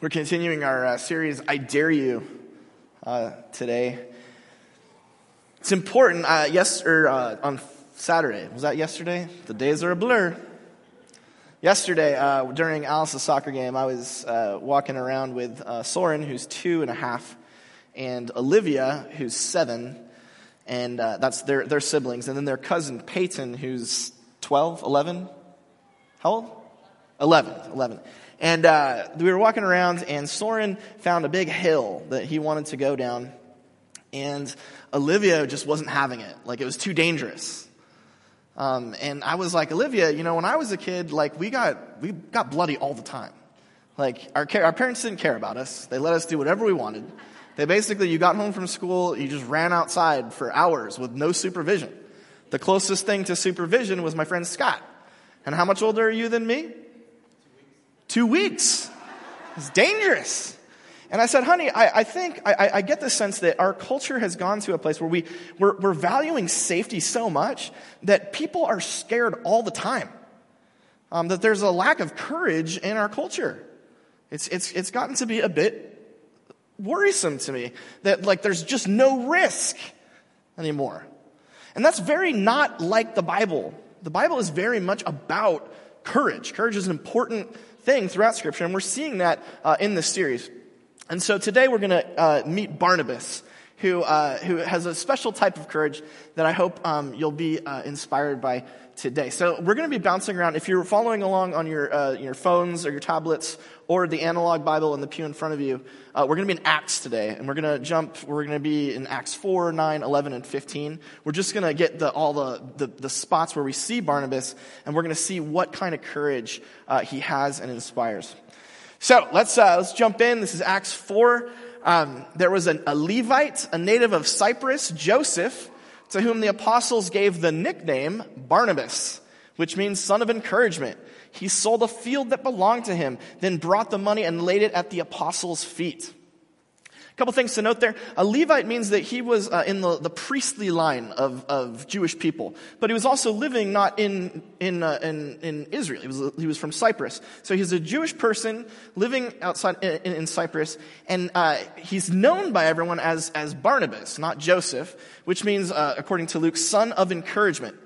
We're continuing our uh, series, I Dare You, uh, today. It's important. Uh, yes, or uh, on Saturday, was that yesterday? The days are a blur. Yesterday, uh, during Alice's soccer game, I was uh, walking around with Soren, who's two and a half, and Olivia, who's seven, and that's their, their siblings, and then their cousin Peyton, who's 12, 11? How old? 11, 11. And uh, we were walking around, and Soren found a big hill that he wanted to go down. And Olivia just wasn't having it. Like, it was too dangerous. Um, and I was like, Olivia, you know, when I was a kid, like, we got, we got bloody all the time. Like, our, our parents didn't care about us. They let us do whatever we wanted. They basically, you got home from school, you just ran outside for hours with no supervision. The closest thing to supervision was my friend Scott. And how much older are you than me? Two weeks. It's dangerous. And I said, honey, I, I think, I, I, get the sense that our culture has gone to a place where we, we're, we're valuing safety so much that people are scared all the time. Um, that there's a lack of courage in our culture. It's, it's, it's gotten to be a bit worrisome to me that like there's just no risk anymore. And that's very not like the Bible. The Bible is very much about courage. Courage is an important thing throughout Scripture, and we're seeing that uh, in this series. And so today we're going to uh, meet Barnabas, who, uh, who has a special type of courage that I hope um, you'll be uh, inspired by today. So we're going to be bouncing around. If you're following along on your, uh, your phones or your tablets or the analog Bible in the pew in front of you, uh, we're going to be in Acts today. And we're going to jump, we're going to be in Acts 4, 9, 11, and 15. We're just going to get the, all the, the, the, spots where we see Barnabas, and we're going to see what kind of courage uh, he has and inspires. So let's, uh, let's jump in. This is Acts 4. Um, there was a Levite, a native of Cyprus, Joseph, to whom the apostles gave the nickname Barnabas, which means son of encouragement. He sold a field that belonged to him, then brought the money and laid it at the apostles' feet. Couple things to note there. A Levite means that he was uh, in the, the priestly line of, of Jewish people, but he was also living not in, in, uh, in, in, Israel. He was, he was from Cyprus. So he's a Jewish person living outside in, in Cyprus, and uh, he's known by everyone as, as Barnabas, not Joseph, which means, uh, according to Luke, son of encouragement.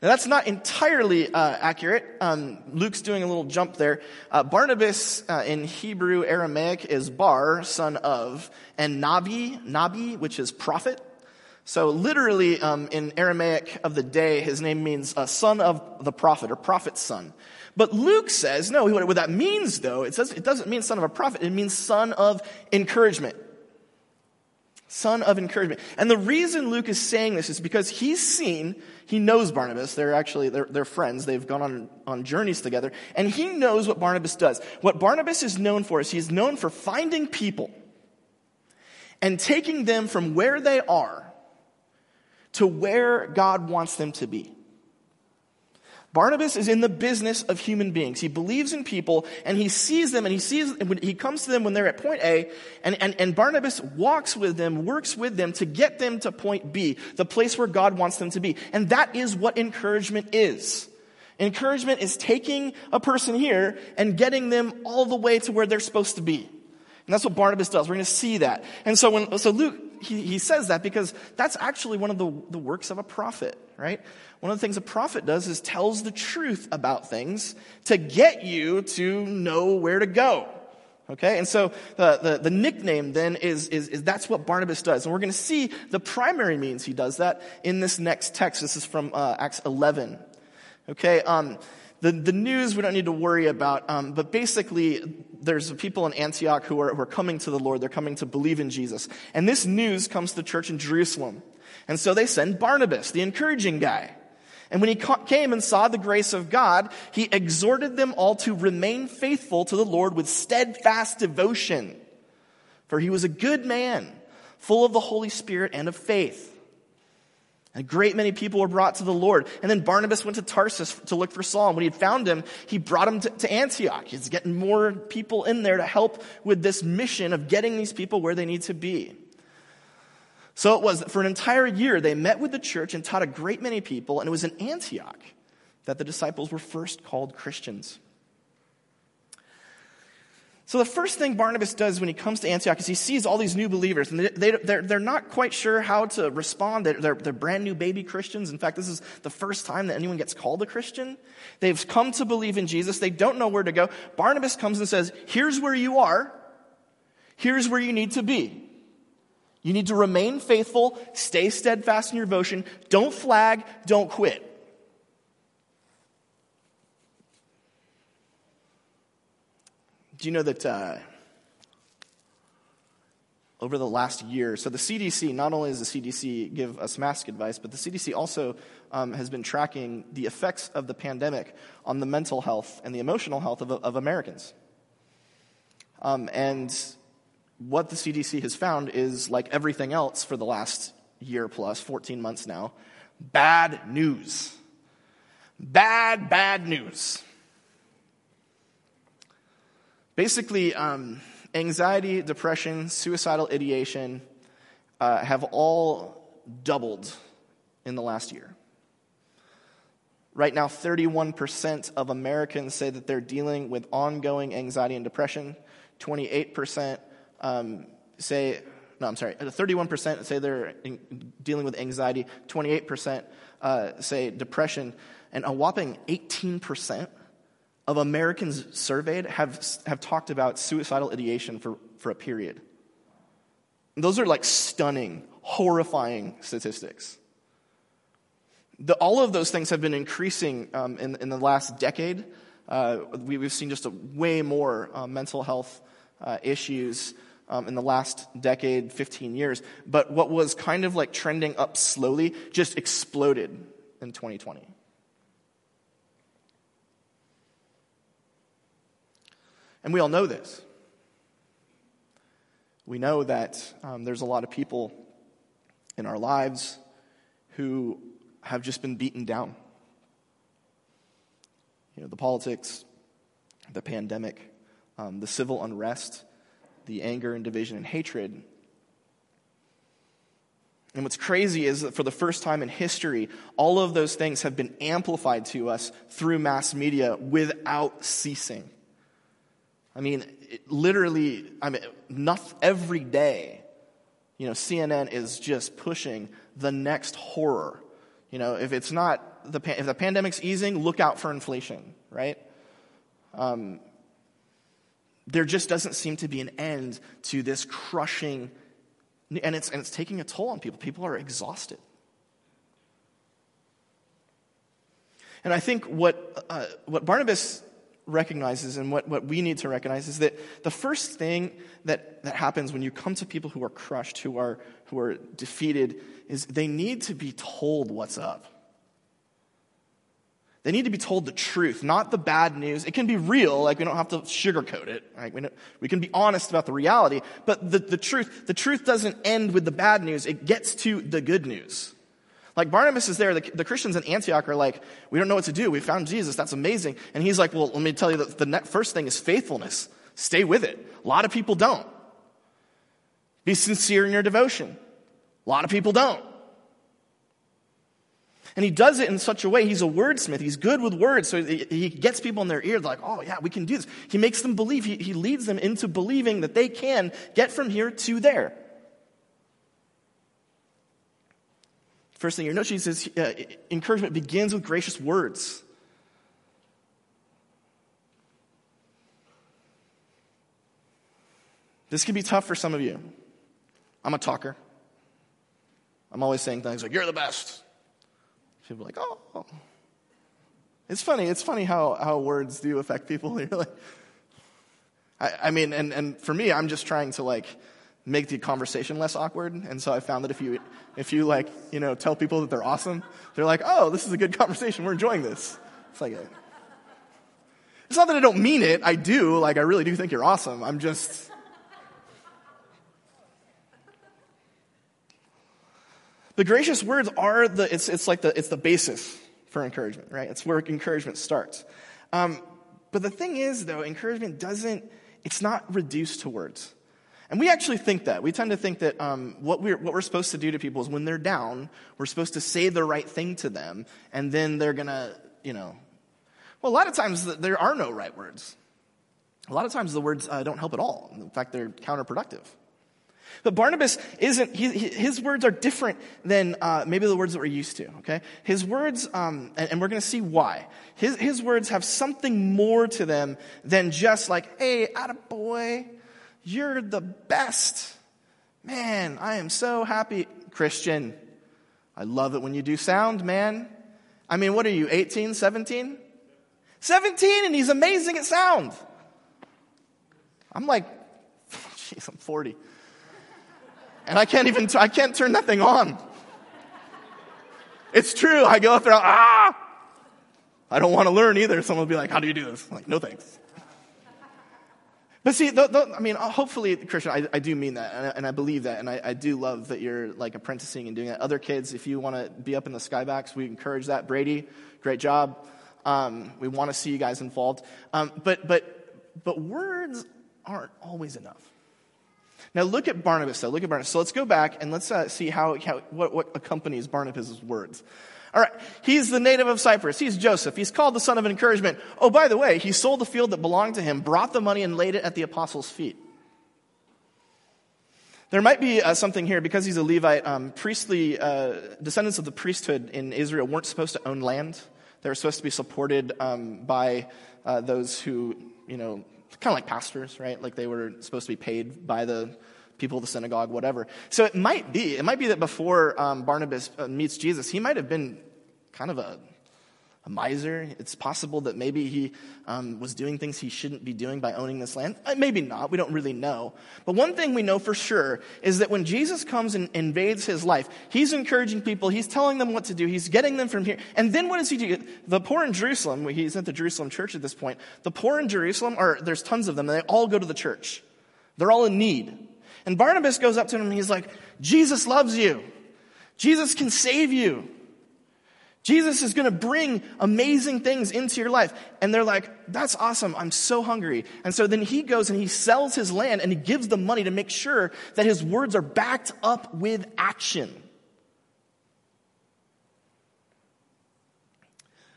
Now that's not entirely uh, accurate. Um, Luke's doing a little jump there. Uh, Barnabas uh, in Hebrew Aramaic is Bar, son of, and Nabi, Nabi, which is prophet. So literally um, in Aramaic of the day, his name means uh, son of the prophet or prophet's son. But Luke says, no, what that means though, it says it doesn't mean son of a prophet, it means son of encouragement. Son of encouragement. And the reason Luke is saying this is because he's seen, he knows Barnabas. They're actually, they're, they're friends. They've gone on, on journeys together. And he knows what Barnabas does. What Barnabas is known for is he's known for finding people and taking them from where they are to where God wants them to be. Barnabas is in the business of human beings. He believes in people and he sees them and he sees, when he comes to them when they're at point A and, and, and Barnabas walks with them, works with them to get them to point B, the place where God wants them to be. And that is what encouragement is. Encouragement is taking a person here and getting them all the way to where they're supposed to be. And that's what Barnabas does. We're going to see that. And so when, so Luke, he, he says that because that's actually one of the, the works of a prophet, right? One of the things a prophet does is tells the truth about things to get you to know where to go. Okay, and so the, the, the, nickname then is, is, is that's what Barnabas does. And we're going to see the primary means he does that in this next text. This is from uh, Acts 11. Okay, um, the, the news we don't need to worry about, um, but basically there's people in Antioch who are, who are coming to the Lord. They're coming to believe in Jesus. And this news comes to the church in Jerusalem. And so they send Barnabas, the encouraging guy. And when he came and saw the grace of God, he exhorted them all to remain faithful to the Lord with steadfast devotion. For he was a good man, full of the Holy Spirit and of faith. A great many people were brought to the Lord. And then Barnabas went to Tarsus to look for Saul. And when he had found him, he brought him to, to, Antioch. He's getting more people in there to help with this mission of getting these people where they need to be. So it was that for an entire year, they met with the church and taught a great many people, and it was in Antioch that the disciples were first called Christians. So the first thing Barnabas does when he comes to Antioch is he sees all these new believers, and they, they, they're, they're not quite sure how to respond. They're, they're brand new baby Christians. In fact, this is the first time that anyone gets called a Christian. They've come to believe in Jesus. They don't know where to go. Barnabas comes and says, here's where you are. Here's where you need to be. You need to remain faithful, stay steadfast in your devotion, don't flag, don't quit. Do you know that uh, over the last year, so the CDC, not only does the CDC give us mask advice, but the CDC also um, has been tracking the effects of the pandemic on the mental health and the emotional health of, of Americans. Um, and what the CDC has found is like everything else for the last year plus, 14 months now, bad news. Bad, bad news. Basically, um, anxiety, depression, suicidal ideation uh, have all doubled in the last year. Right now, 31% of Americans say that they're dealing with ongoing anxiety and depression. 28% um, say, no, I'm sorry, 31% say they're dealing with anxiety. 28% uh, say depression. And a whopping 18% of Americans surveyed have, have talked about suicidal ideation for, for a period. Those are like stunning, horrifying statistics. The, all of those things have been increasing um, in, in the last decade. Uh, we, have seen just a way more uh, mental health uh, issues um, in the last decade, 15 years. But what was kind of like trending up slowly just exploded in 2020. And we all know this. We know that um, there's a lot of people in our lives who have just been beaten down. You know, the politics, the pandemic, um, the civil unrest, the anger and division and hatred. And what's crazy is that for the first time in history, all of those things have been amplified to us through mass media without ceasing. I mean, literally, I mean, not every day, you know, CNN is just pushing the next horror. You know, if it's not the if the pandemic's easing, look out for inflation, right? Um, there just doesn't seem to be an end to this crushing, and it's and it's taking a toll on people. People are exhausted. And I think what uh, what Barnabas recognizes and what, what we need to recognize is that the first thing that, that happens when you come to people who are crushed, who are, who are defeated, is they need to be told what's up. They need to be told the truth, not the bad news. It can be real, like we don't have to sugarcoat it. Right? We, we can be honest about the reality, but the, the truth, the truth doesn't end with the bad news. It gets to the good news. Like Barnabas is there, the, the, Christians in Antioch are like, we don't know what to do. We found Jesus. That's amazing. And he's like, well, let me tell you that the first thing is faithfulness. Stay with it. A lot of people don't. Be sincere in your devotion. A lot of people don't. And he does it in such a way, he's a wordsmith. He's good with words. So he gets people in their ear, like, oh, yeah, we can do this. He makes them believe. He, he leads them into believing that they can get from here to there. First thing you notice, he says uh, encouragement begins with gracious words. This can be tough for some of you. I'm a talker. I'm always saying things like, you're the best. People are like, oh. It's funny. It's funny how, how words do affect people. You're like, I, I mean, and, and for me, I'm just trying to like, make the conversation less awkward. And so I found that if you, if you like, you know, tell people that they're awesome, they're like, oh, this is a good conversation. We're enjoying this. It's like, a, it's not that I don't mean it. I do. Like, I really do think you're awesome. I'm just. The gracious words are the, it's, it's like the, it's the basis for encouragement, right? It's where encouragement starts. Um, but the thing is, though, encouragement doesn't, it's not reduced to words. And we actually think that. We tend to think that um, what, we're, what we're supposed to do to people is when they're down, we're supposed to say the right thing to them, and then they're going to, you know. Well, a lot of times there are no right words. A lot of times the words uh, don't help at all. In fact, they're counterproductive. But Barnabas isn't, he, his words are different than uh, maybe the words that we're used to, okay? His words, um, and, and, we're going to see why. His, his words have something more to them than just like, hey, boy, you're the best. Man, I am so happy. Christian, I love it when you do sound, man. I mean, what are you, 18, 17? 17, and he's amazing at sound. I'm like, jeez, I'm 40. And I can't even, I can't turn that thing on. It's true. I go up there, ah! I don't want to learn either. Someone will be like, how do you do this? I'm like, no thanks. But see, I mean, hopefully, Christian, I, I do mean that, and I, and I believe that, and I, I, do love that you're like apprenticing and doing that. Other kids, if you want to be up in the skybacks, we encourage that. Brady, great job. Um, we want to see you guys involved. Um, but, but, but words aren't always enough. Now look at Barnabas though. Look at Barnabas. So let's go back and let's uh, see how, how what, what accompanies Barnabas' words. All right. He's the native of Cyprus. He's Joseph. He's called the son of encouragement. Oh, by the way, he sold the field that belonged to him, brought the money, and laid it at the apostles' feet. There might be uh, something here because he's a Levite. Um, priestly uh, descendants of the priesthood in Israel weren't supposed to own land. They were supposed to be supported um, by uh, those who, you know, kind of like pastors, right? Like they were supposed to be paid by the people of the synagogue, whatever. So it might be, it might be that before um, Barnabas uh, meets Jesus, he might have been kind of a, a miser. It's possible that maybe he um, was doing things he shouldn't be doing by owning this land. Uh, maybe not. We don't really know. But one thing we know for sure is that when Jesus comes and invades his life, he's encouraging people. He's telling them what to do. He's getting them from here. And then what does he do? The poor in Jerusalem, he's at the Jerusalem church at this point. The poor in Jerusalem, are, there's tons of them, and they all go to the church. They're all in need. And Barnabas goes up to him and he's like, Jesus loves you. Jesus can save you. Jesus is going to bring amazing things into your life. And they're like, that's awesome. I'm so hungry. And so then he goes and he sells his land and he gives the money to make sure that his words are backed up with action.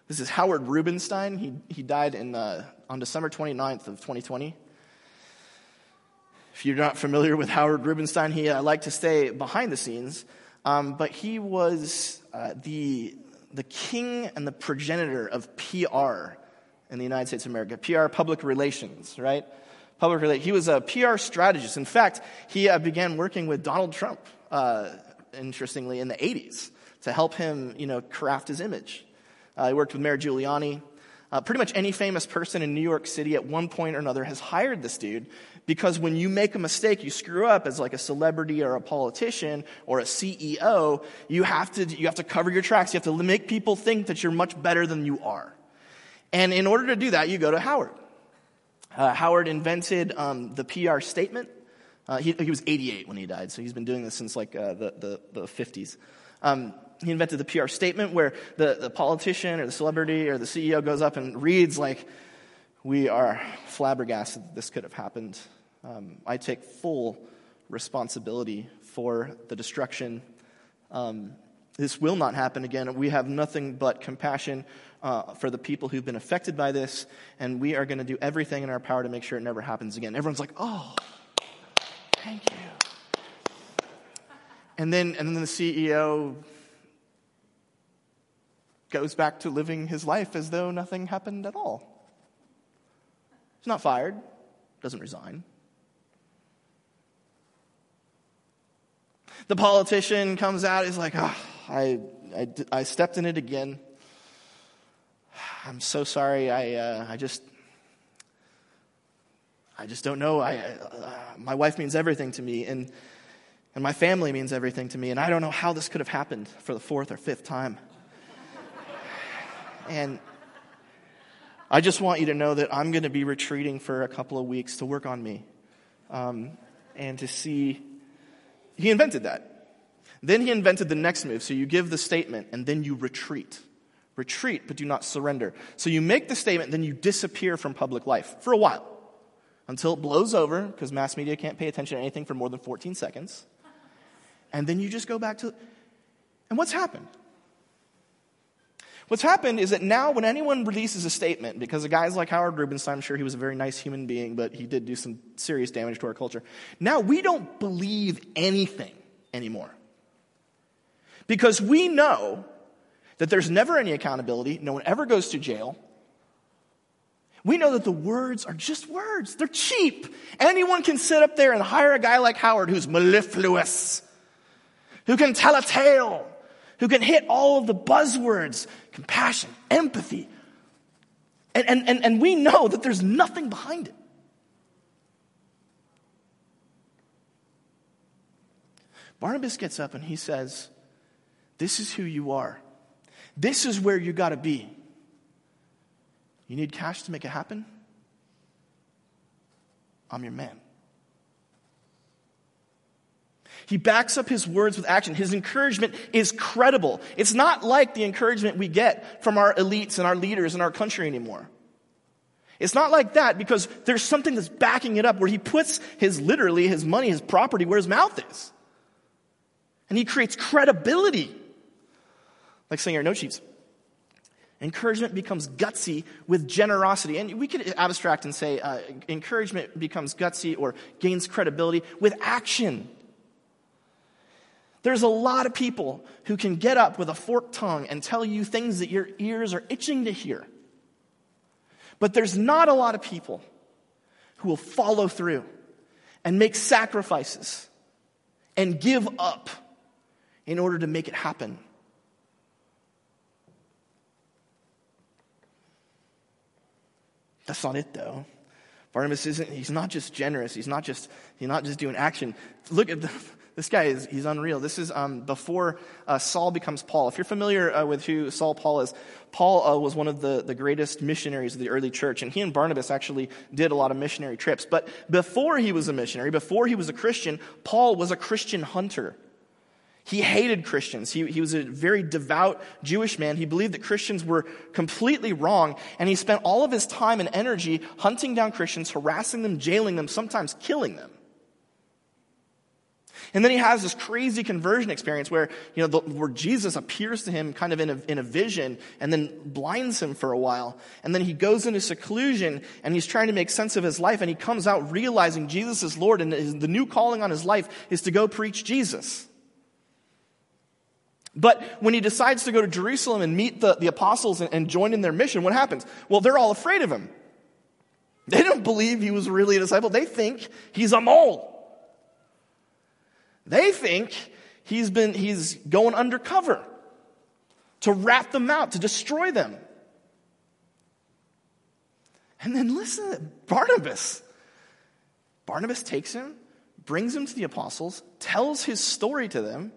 This is Howard Rubenstein. He, he died in, uh, on December 29th of 2020. If you're not familiar with Howard Rubenstein, he uh, liked to stay behind the scenes, um, but he was uh, the, the king and the progenitor of PR in the United States of America. PR, public relations, right? Public relations. He was a PR strategist. In fact, he uh, began working with Donald Trump, uh, interestingly, in the 80s to help him, you know, craft his image. Uh, he worked with Mayor Giuliani. Uh, pretty much any famous person in New York City at one point or another has hired this dude because when you make a mistake, you screw up as like a celebrity or a politician or a CEO, you have to, you have to cover your tracks. You have to make people think that you're much better than you are. And in order to do that, you go to Howard. Uh, Howard invented um, the PR statement. Uh, he, he, was 88 when he died, so he's been doing this since like uh, the, the, the, 50s. Um, he invented the PR statement where the, the politician or the celebrity or the CEO goes up and reads like, we are flabbergasted that this could have happened. Um, I take full responsibility for the destruction. Um, this will not happen again. We have nothing but compassion uh, for the people who've been affected by this, and we are going to do everything in our power to make sure it never happens again. Everyone's like, oh, thank you. And then, and then the CEO goes back to living his life as though nothing happened at all. He's not fired, doesn't resign. The politician comes out, he's like, oh, I, I, I stepped in it again. I'm so sorry. I, uh, I just, I just don't know. I, uh, my wife means everything to me, and, and my family means everything to me, and I don't know how this could have happened for the fourth or fifth time. and I just want you to know that I'm going to be retreating for a couple of weeks to work on me um, and to see. He invented that. Then he invented the next move. So you give the statement and then you retreat. Retreat, but do not surrender. So you make the statement, then you disappear from public life for a while until it blows over because mass media can't pay attention to anything for more than 14 seconds. And then you just go back to. And what's happened? What's happened is that now, when anyone releases a statement, because a guy's like Howard Rubenstein, I'm sure he was a very nice human being, but he did do some serious damage to our culture. Now we don't believe anything anymore. Because we know that there's never any accountability, no one ever goes to jail. We know that the words are just words, they're cheap. Anyone can sit up there and hire a guy like Howard who's mellifluous, who can tell a tale who can hit all of the buzzwords compassion, empathy. And, and, and, and we know that there's nothing behind it. Barnabas gets up and he says, This is who you are. This is where you got to be. You need cash to make it happen? I'm your man. He backs up his words with action. His encouragement is credible. It's not like the encouragement we get from our elites and our leaders in our country anymore. It's not like that because there's something that's backing it up where he puts his literally his money, his property where his mouth is. And he creates credibility. Like saying, no chiefs. Encouragement becomes gutsy with generosity. And we could abstract and say uh, encouragement becomes gutsy or gains credibility with action. There's a lot of people who can get up with a forked tongue and tell you things that your ears are itching to hear. But there's not a lot of people who will follow through and make sacrifices and give up in order to make it happen. That's not it though. Barnabas isn't, he's not just generous. He's not just, he's not just doing action. Look at the, this guy is he's unreal. This is um, before uh, Saul becomes Paul. If you're familiar uh, with who Saul Paul is, Paul uh, was one of the, the greatest missionaries of the early church, and he and Barnabas actually did a lot of missionary trips. But before he was a missionary, before he was a Christian, Paul was a Christian hunter. He hated Christians. He, he was a very devout Jewish man. He believed that Christians were completely wrong, and he spent all of his time and energy hunting down Christians, harassing them, jailing them, sometimes killing them. And then he has this crazy conversion experience where, you know, the, where Jesus appears to him kind of in a, in a vision and then blinds him for a while. And then he goes into seclusion and he's trying to make sense of his life and he comes out realizing Jesus is Lord and the new calling on his life is to go preach Jesus. But when he decides to go to Jerusalem and meet the, the apostles and, and join in their mission, what happens? Well, they're all afraid of him. They don't believe he was really a disciple. They think he's a mole. They think he's been, he's going undercover to rat them out, to destroy them. And then listen Barnabas. Barnabas takes him, brings him to the apostles, tells his story to them.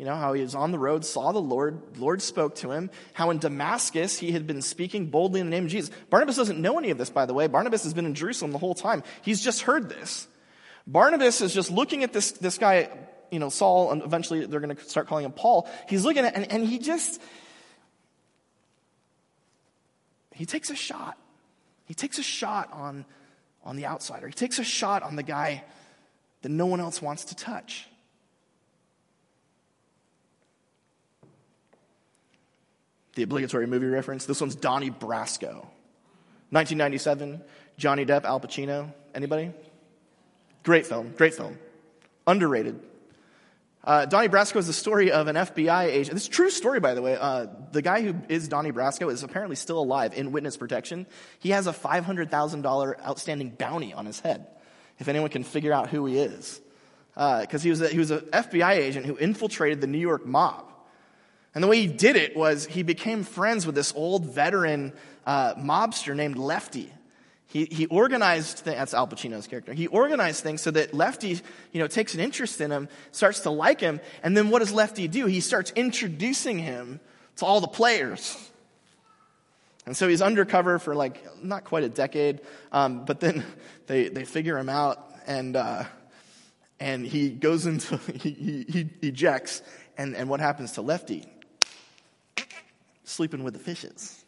You know, how he was on the road, saw the Lord, Lord spoke to him, how in Damascus he had been speaking boldly in the name of Jesus. Barnabas doesn't know any of this, by the way. Barnabas has been in Jerusalem the whole time. He's just heard this. Barnabas is just looking at this, this guy you know, Saul, and eventually they're going to start calling him Paul. He's looking at, and, and he just, he takes a shot. He takes a shot on, on the outsider. He takes a shot on the guy that no one else wants to touch. The obligatory movie reference. This one's Donnie Brasco. 1997, Johnny Depp, Al Pacino. Anybody? Great film, great film. Underrated. Uh, Donnie Brasco is the story of an FBI agent. This true story, by the way. Uh, the guy who is Donnie Brasco is apparently still alive in witness protection. He has a $500,000 outstanding bounty on his head, if anyone can figure out who he is. Because uh, he was, he was an FBI agent who infiltrated the New York mob. And the way he did it was he became friends with this old veteran uh, mobster named Lefty. He, he organized, th- that's Al Pacino's character. He organized things so that Lefty, you know, takes an interest in him, starts to like him, and then what does Lefty do? He starts introducing him to all the players. And so he's undercover for like not quite a decade, um, but then they, they figure him out, and, uh, and he goes into, he, he, he ejects, and, and what happens to Lefty? Sleeping with the fishes.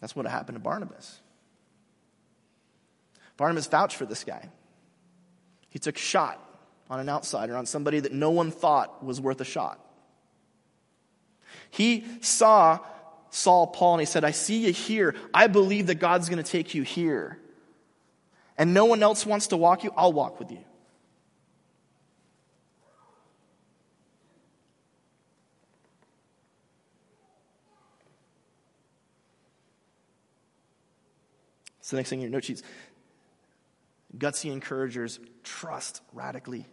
That's what happened to Barnabas. Barnabas vouched for this guy. He took a shot on an outsider, on somebody that no one thought was worth a shot. He saw Saul, Paul, and he said, I see you here. I believe that God's going to take you here. And no one else wants to walk you, I'll walk with you. So the next thing in your note sheets. Gutsy encouragers trust radically.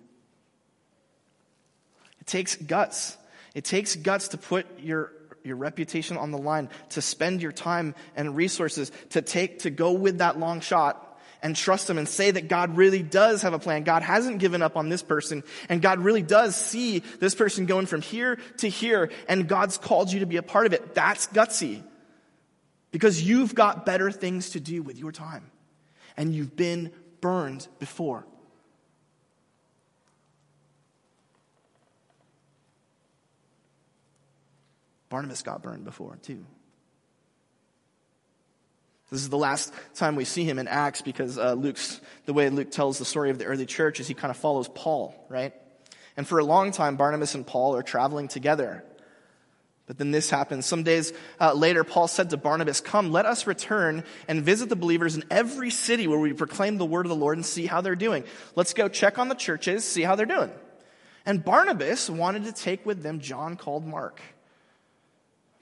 It takes guts. It takes guts to put your, your reputation on the line, to spend your time and resources, to take, to go with that long shot and trust Him and say that God really does have a plan. God hasn't given up on this person and God really does see this person going from here to here and God's called you to be a part of it. That's gutsy because you've got better things to do with your time and you've been burned before. Barnabas got burned before, too. This is the last time we see him in Acts because uh, Luke's, the way Luke tells the story of the early church is he kind of follows Paul, right? And for a long time, Barnabas and Paul are traveling together. But then this happens. Some days uh, later, Paul said to Barnabas, Come, let us return and visit the believers in every city where we proclaim the word of the Lord and see how they're doing. Let's go check on the churches, see how they're doing. And Barnabas wanted to take with them John called Mark.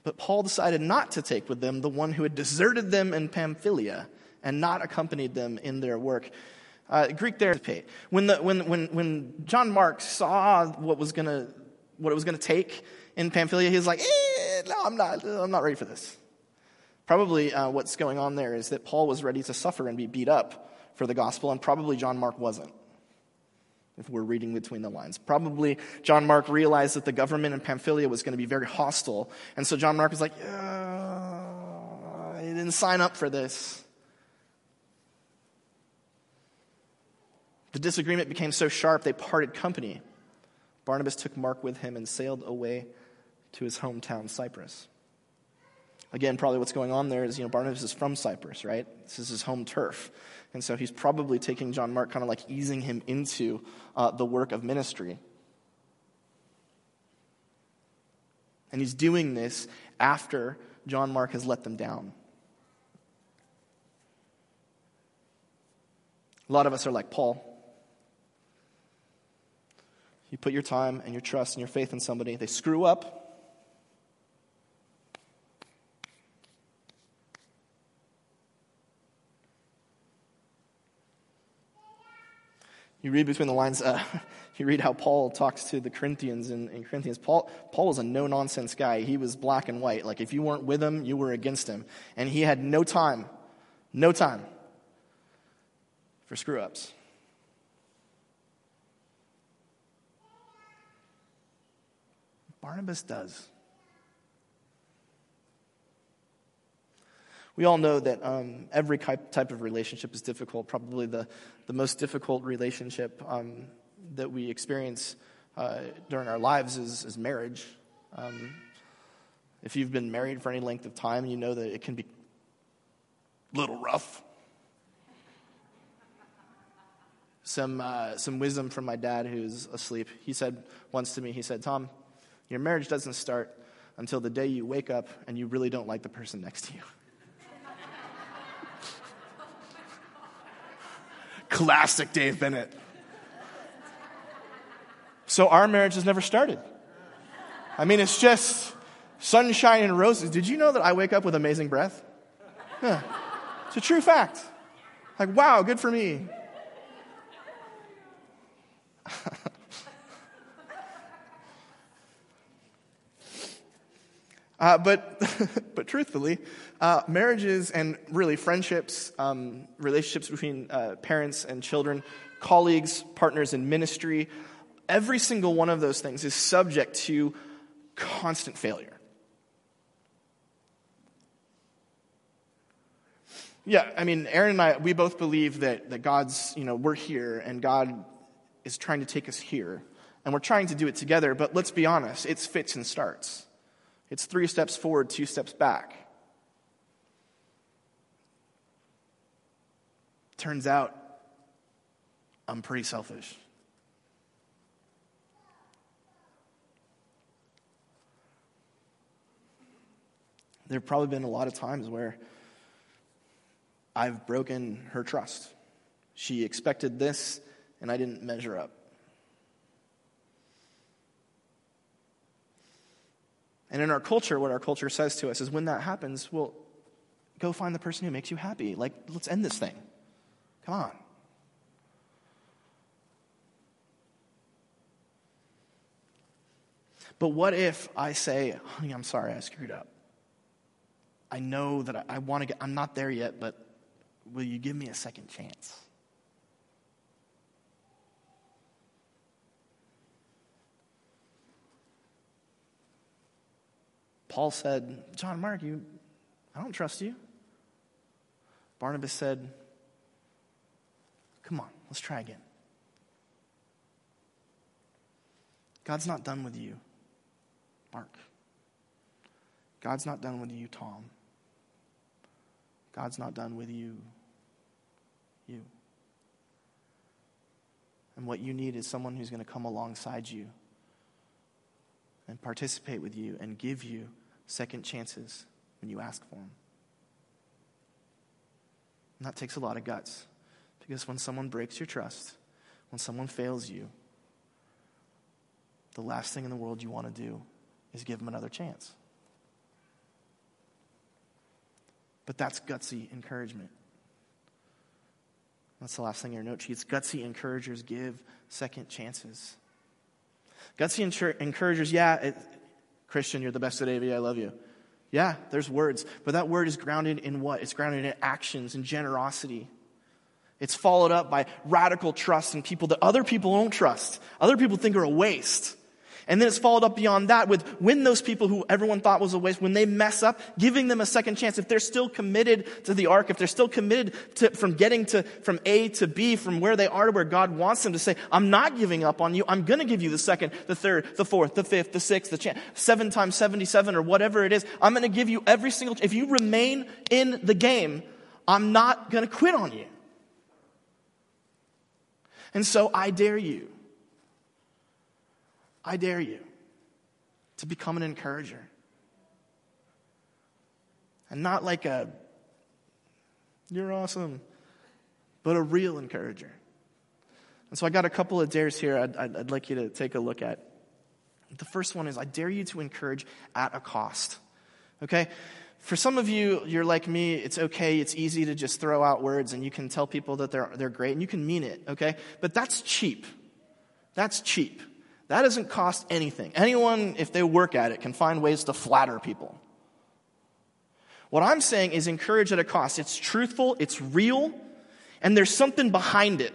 But Paul decided not to take with them the one who had deserted them in Pamphylia and not accompanied them in their work. Uh, Greek there, when, the, when, when, when John Mark saw what was to what it was going to take in Pamphylia, he was like, eh, no, I'm not, I'm not ready for this. Probably uh, what's going on there is that Paul was ready to suffer and be beat up for the gospel, and probably John Mark wasn't, if we're reading between the lines. Probably John Mark realized that the government in Pamphylia was going to be very hostile, and so John Mark was like, I didn't sign up for this. The disagreement became so sharp they parted company. Barnabas took Mark with him and sailed away to his hometown, Cyprus. Again, probably what's going on there is, you know, Barnabas is from Cyprus, right? This is his home turf. And so he's probably taking John Mark, kind of like easing him into uh, the work of ministry. And he's doing this after John Mark has let them down. A lot of us are like Paul. You put your time and your trust and your faith in somebody, they screw up, You read between the lines, uh, you read how Paul talks to the Corinthians in, in Corinthians. Paul, Paul was a no nonsense guy. He was black and white. Like if you weren't with him, you were against him. And he had no time, no time for screw ups. Barnabas does. We all know that um, every type of relationship is difficult. Probably the, the most difficult relationship um, that we experience uh, during our lives is, is marriage. Um, if you've been married for any length of time, you know that it can be a little rough. Some, uh, some wisdom from my dad who's asleep. He said once to me, he said, Tom, your marriage doesn't start until the day you wake up and you really don't like the person next to you. Classic Dave Bennett. So our marriage has never started. I mean, it's just sunshine and roses. Did you know that I wake up with amazing breath? Yeah. It's a true fact. Like, wow, good for me. Uh, but, but truthfully, uh, marriages and really friendships, um, relationships between uh, parents and children, colleagues, partners in ministry, every single one of those things is subject to constant failure. Yeah, I mean, Aaron and I, we both believe that, that God's, you know, we're here and God is trying to take us here. And we're trying to do it together, but let's be honest, it's fits and starts. It's three steps forward, two steps back. Turns out I'm pretty selfish. There have probably been a lot of times where I've broken her trust. She expected this, and I didn't measure up. And in our culture, what our culture says to us is when that happens, well, go find the person who makes you happy. Like, let's end this thing. Come on. But what if I say, honey, I'm sorry I screwed up? I know that I, I want to get, I'm not there yet, but will you give me a second chance? Paul said, John Mark, you, I don't trust you. Barnabas said, Come on, let's try again. God's not done with you, Mark. God's not done with you, Tom. God's not done with you, you. And what you need is someone who's going to come alongside you and participate with you and give you second chances when you ask for them. And that takes a lot of guts because when someone breaks your trust, when someone fails you, the last thing in the world you want to do is give them another chance. But that's gutsy encouragement. That's the last thing in your note sheets. Gutsy encouragers give second chances. Gutsy encouragers, yeah, it, Christian, you're the best at AV, I love you. Yeah, there's words, but that word is grounded in what? It's grounded in actions and generosity. It's followed up by radical trust in people that other people don't trust, other people think are a waste. And then it's followed up beyond that with when those people who everyone thought was a waste, when they mess up, giving them a second chance. If they're still committed to the ark, if they're still committed to, from getting to, from A to B, from where they are to where God wants them to say, I'm not giving up on you. I'm going to give you the second, the third, the fourth, the fifth, the sixth, the chance, seven times 77 or whatever it is. I'm going to give you every single, if you remain in the game, I'm not going to quit on you. And so I dare you I dare you to become an encourager. And not like a, you're awesome, but a real encourager. And so I got a couple of dares here I'd, I'd, I'd like you to take a look at. The first one is I dare you to encourage at a cost. Okay? For some of you, you're like me, it's okay, it's easy to just throw out words and you can tell people that they're, they're great and you can mean it, okay? But that's cheap. That's cheap. That doesn't cost anything. Anyone, if they work at it, can find ways to flatter people. What I'm saying is encourage at a cost. It's truthful, it's real, and there's something behind it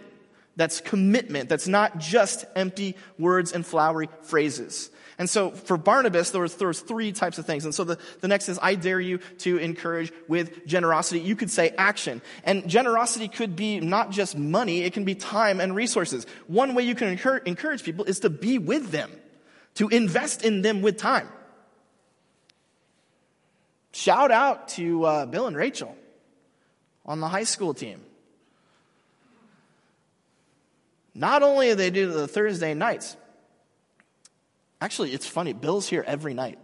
that's commitment, that's not just empty words and flowery phrases. And so for Barnabas, there was, there was three types of things. And so the, the next is, I dare you to encourage with generosity. You could say action. And generosity could be not just money, it can be time and resources. One way you can encourage, encourage people is to be with them, to invest in them with time. Shout out to uh, Bill and Rachel on the high school team. Not only do they do the Thursday nights, Actually, it's funny. Bill's here every night.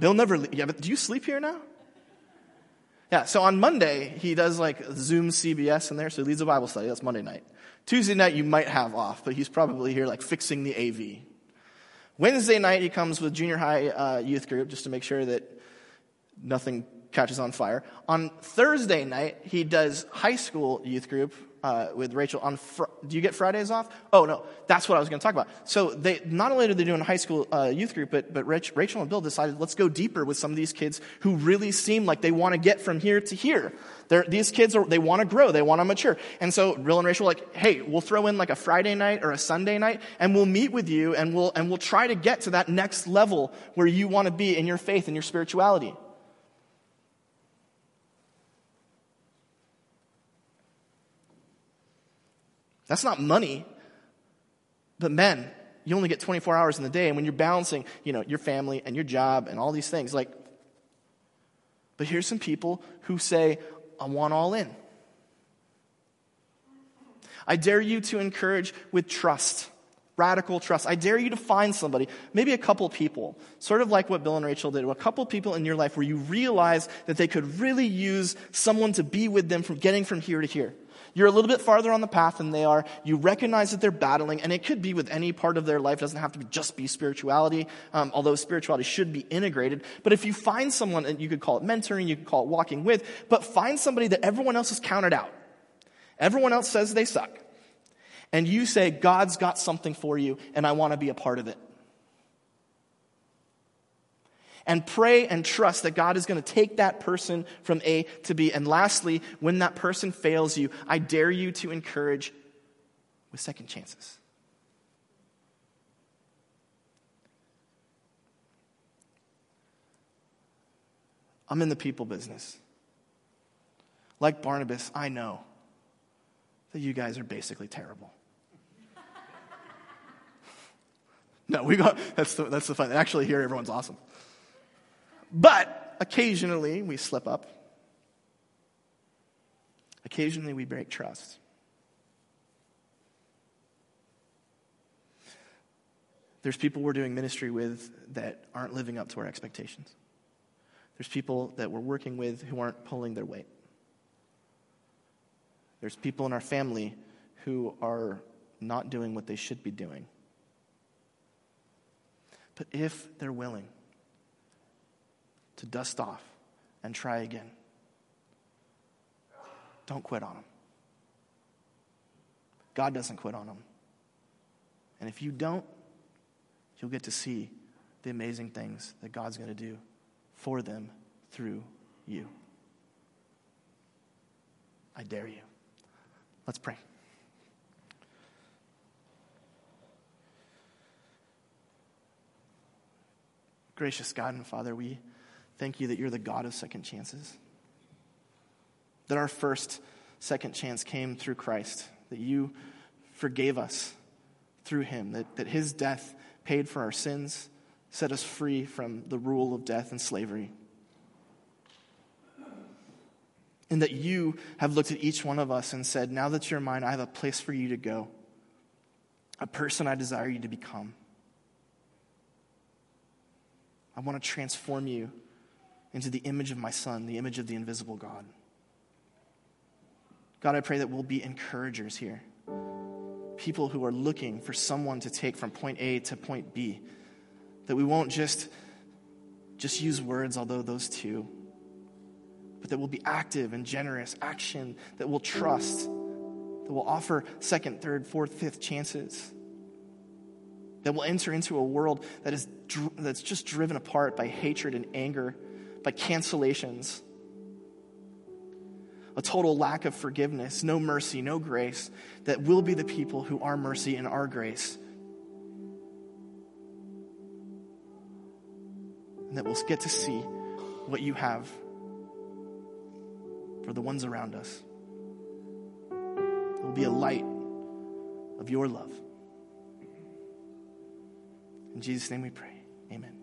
Bill never, yeah, but do you sleep here now? Yeah, so on Monday, he does like Zoom CBS in there, so he leads a Bible study. That's Monday night. Tuesday night, you might have off, but he's probably here like fixing the AV. Wednesday night, he comes with junior high uh, youth group just to make sure that nothing catches on fire. On Thursday night, he does high school youth group uh, with Rachel on. Fr- do you get Fridays off? Oh no, that's what I was going to talk about. So they not only are they doing a high school uh, youth group, but but Rich, Rachel and Bill decided let's go deeper with some of these kids who really seem like they want to get from here to here. They're, these kids are they want to grow, they want to mature, and so Bill and Rachel like, hey, we'll throw in like a Friday night or a Sunday night, and we'll meet with you, and we'll and we'll try to get to that next level where you want to be in your faith and your spirituality. That's not money. But men, you only get 24 hours in the day, and when you're balancing, you know, your family and your job and all these things, like, but here's some people who say, I want all in. I dare you to encourage with trust radical trust. I dare you to find somebody, maybe a couple people, sort of like what Bill and Rachel did, a couple people in your life where you realize that they could really use someone to be with them from getting from here to here. You're a little bit farther on the path than they are. You recognize that they're battling, and it could be with any part of their life. It doesn't have to be just be spirituality, um, although spirituality should be integrated. But if you find someone, and you could call it mentoring, you could call it walking with, but find somebody that everyone else has counted out. Everyone else says they suck. And you say, God's got something for you, and I want to be a part of it and pray and trust that God is going to take that person from A to B. And lastly, when that person fails you, I dare you to encourage with second chances. I'm in the people business. Like Barnabas, I know that you guys are basically terrible. no, we got that's the that's the fun. Actually, here everyone's awesome. But occasionally we slip up. Occasionally we break trust. There's people we're doing ministry with that aren't living up to our expectations. There's people that we're working with who aren't pulling their weight. There's people in our family who are not doing what they should be doing. But if they're willing, to dust off and try again. Don't quit on them. God doesn't quit on them. And if you don't, you'll get to see the amazing things that God's going to do for them through you. I dare you. Let's pray. Gracious God and Father, we Thank you that you're the God of second chances. That our first second chance came through Christ, that you forgave us through him, that, that his death paid for our sins, set us free from the rule of death and slavery. And that you have looked at each one of us and said, Now that you're mine, I have a place for you to go, a person I desire you to become. I want to transform you into the image of my Son, the image of the invisible God. God, I pray that we'll be encouragers here. People who are looking for someone to take from point A to point B. That we won't just, just use words, although those too, but that we'll be active and generous, action, that we'll trust, that we'll offer second, third, fourth, fifth chances. That we'll enter into a world that is, that's just driven apart by hatred and anger by cancellations, a total lack of forgiveness, no mercy, no grace, that will be the people who are mercy and are grace. And that we'll get to see what you have for the ones around us. It will be a light of your love. In Jesus' name we pray. Amen.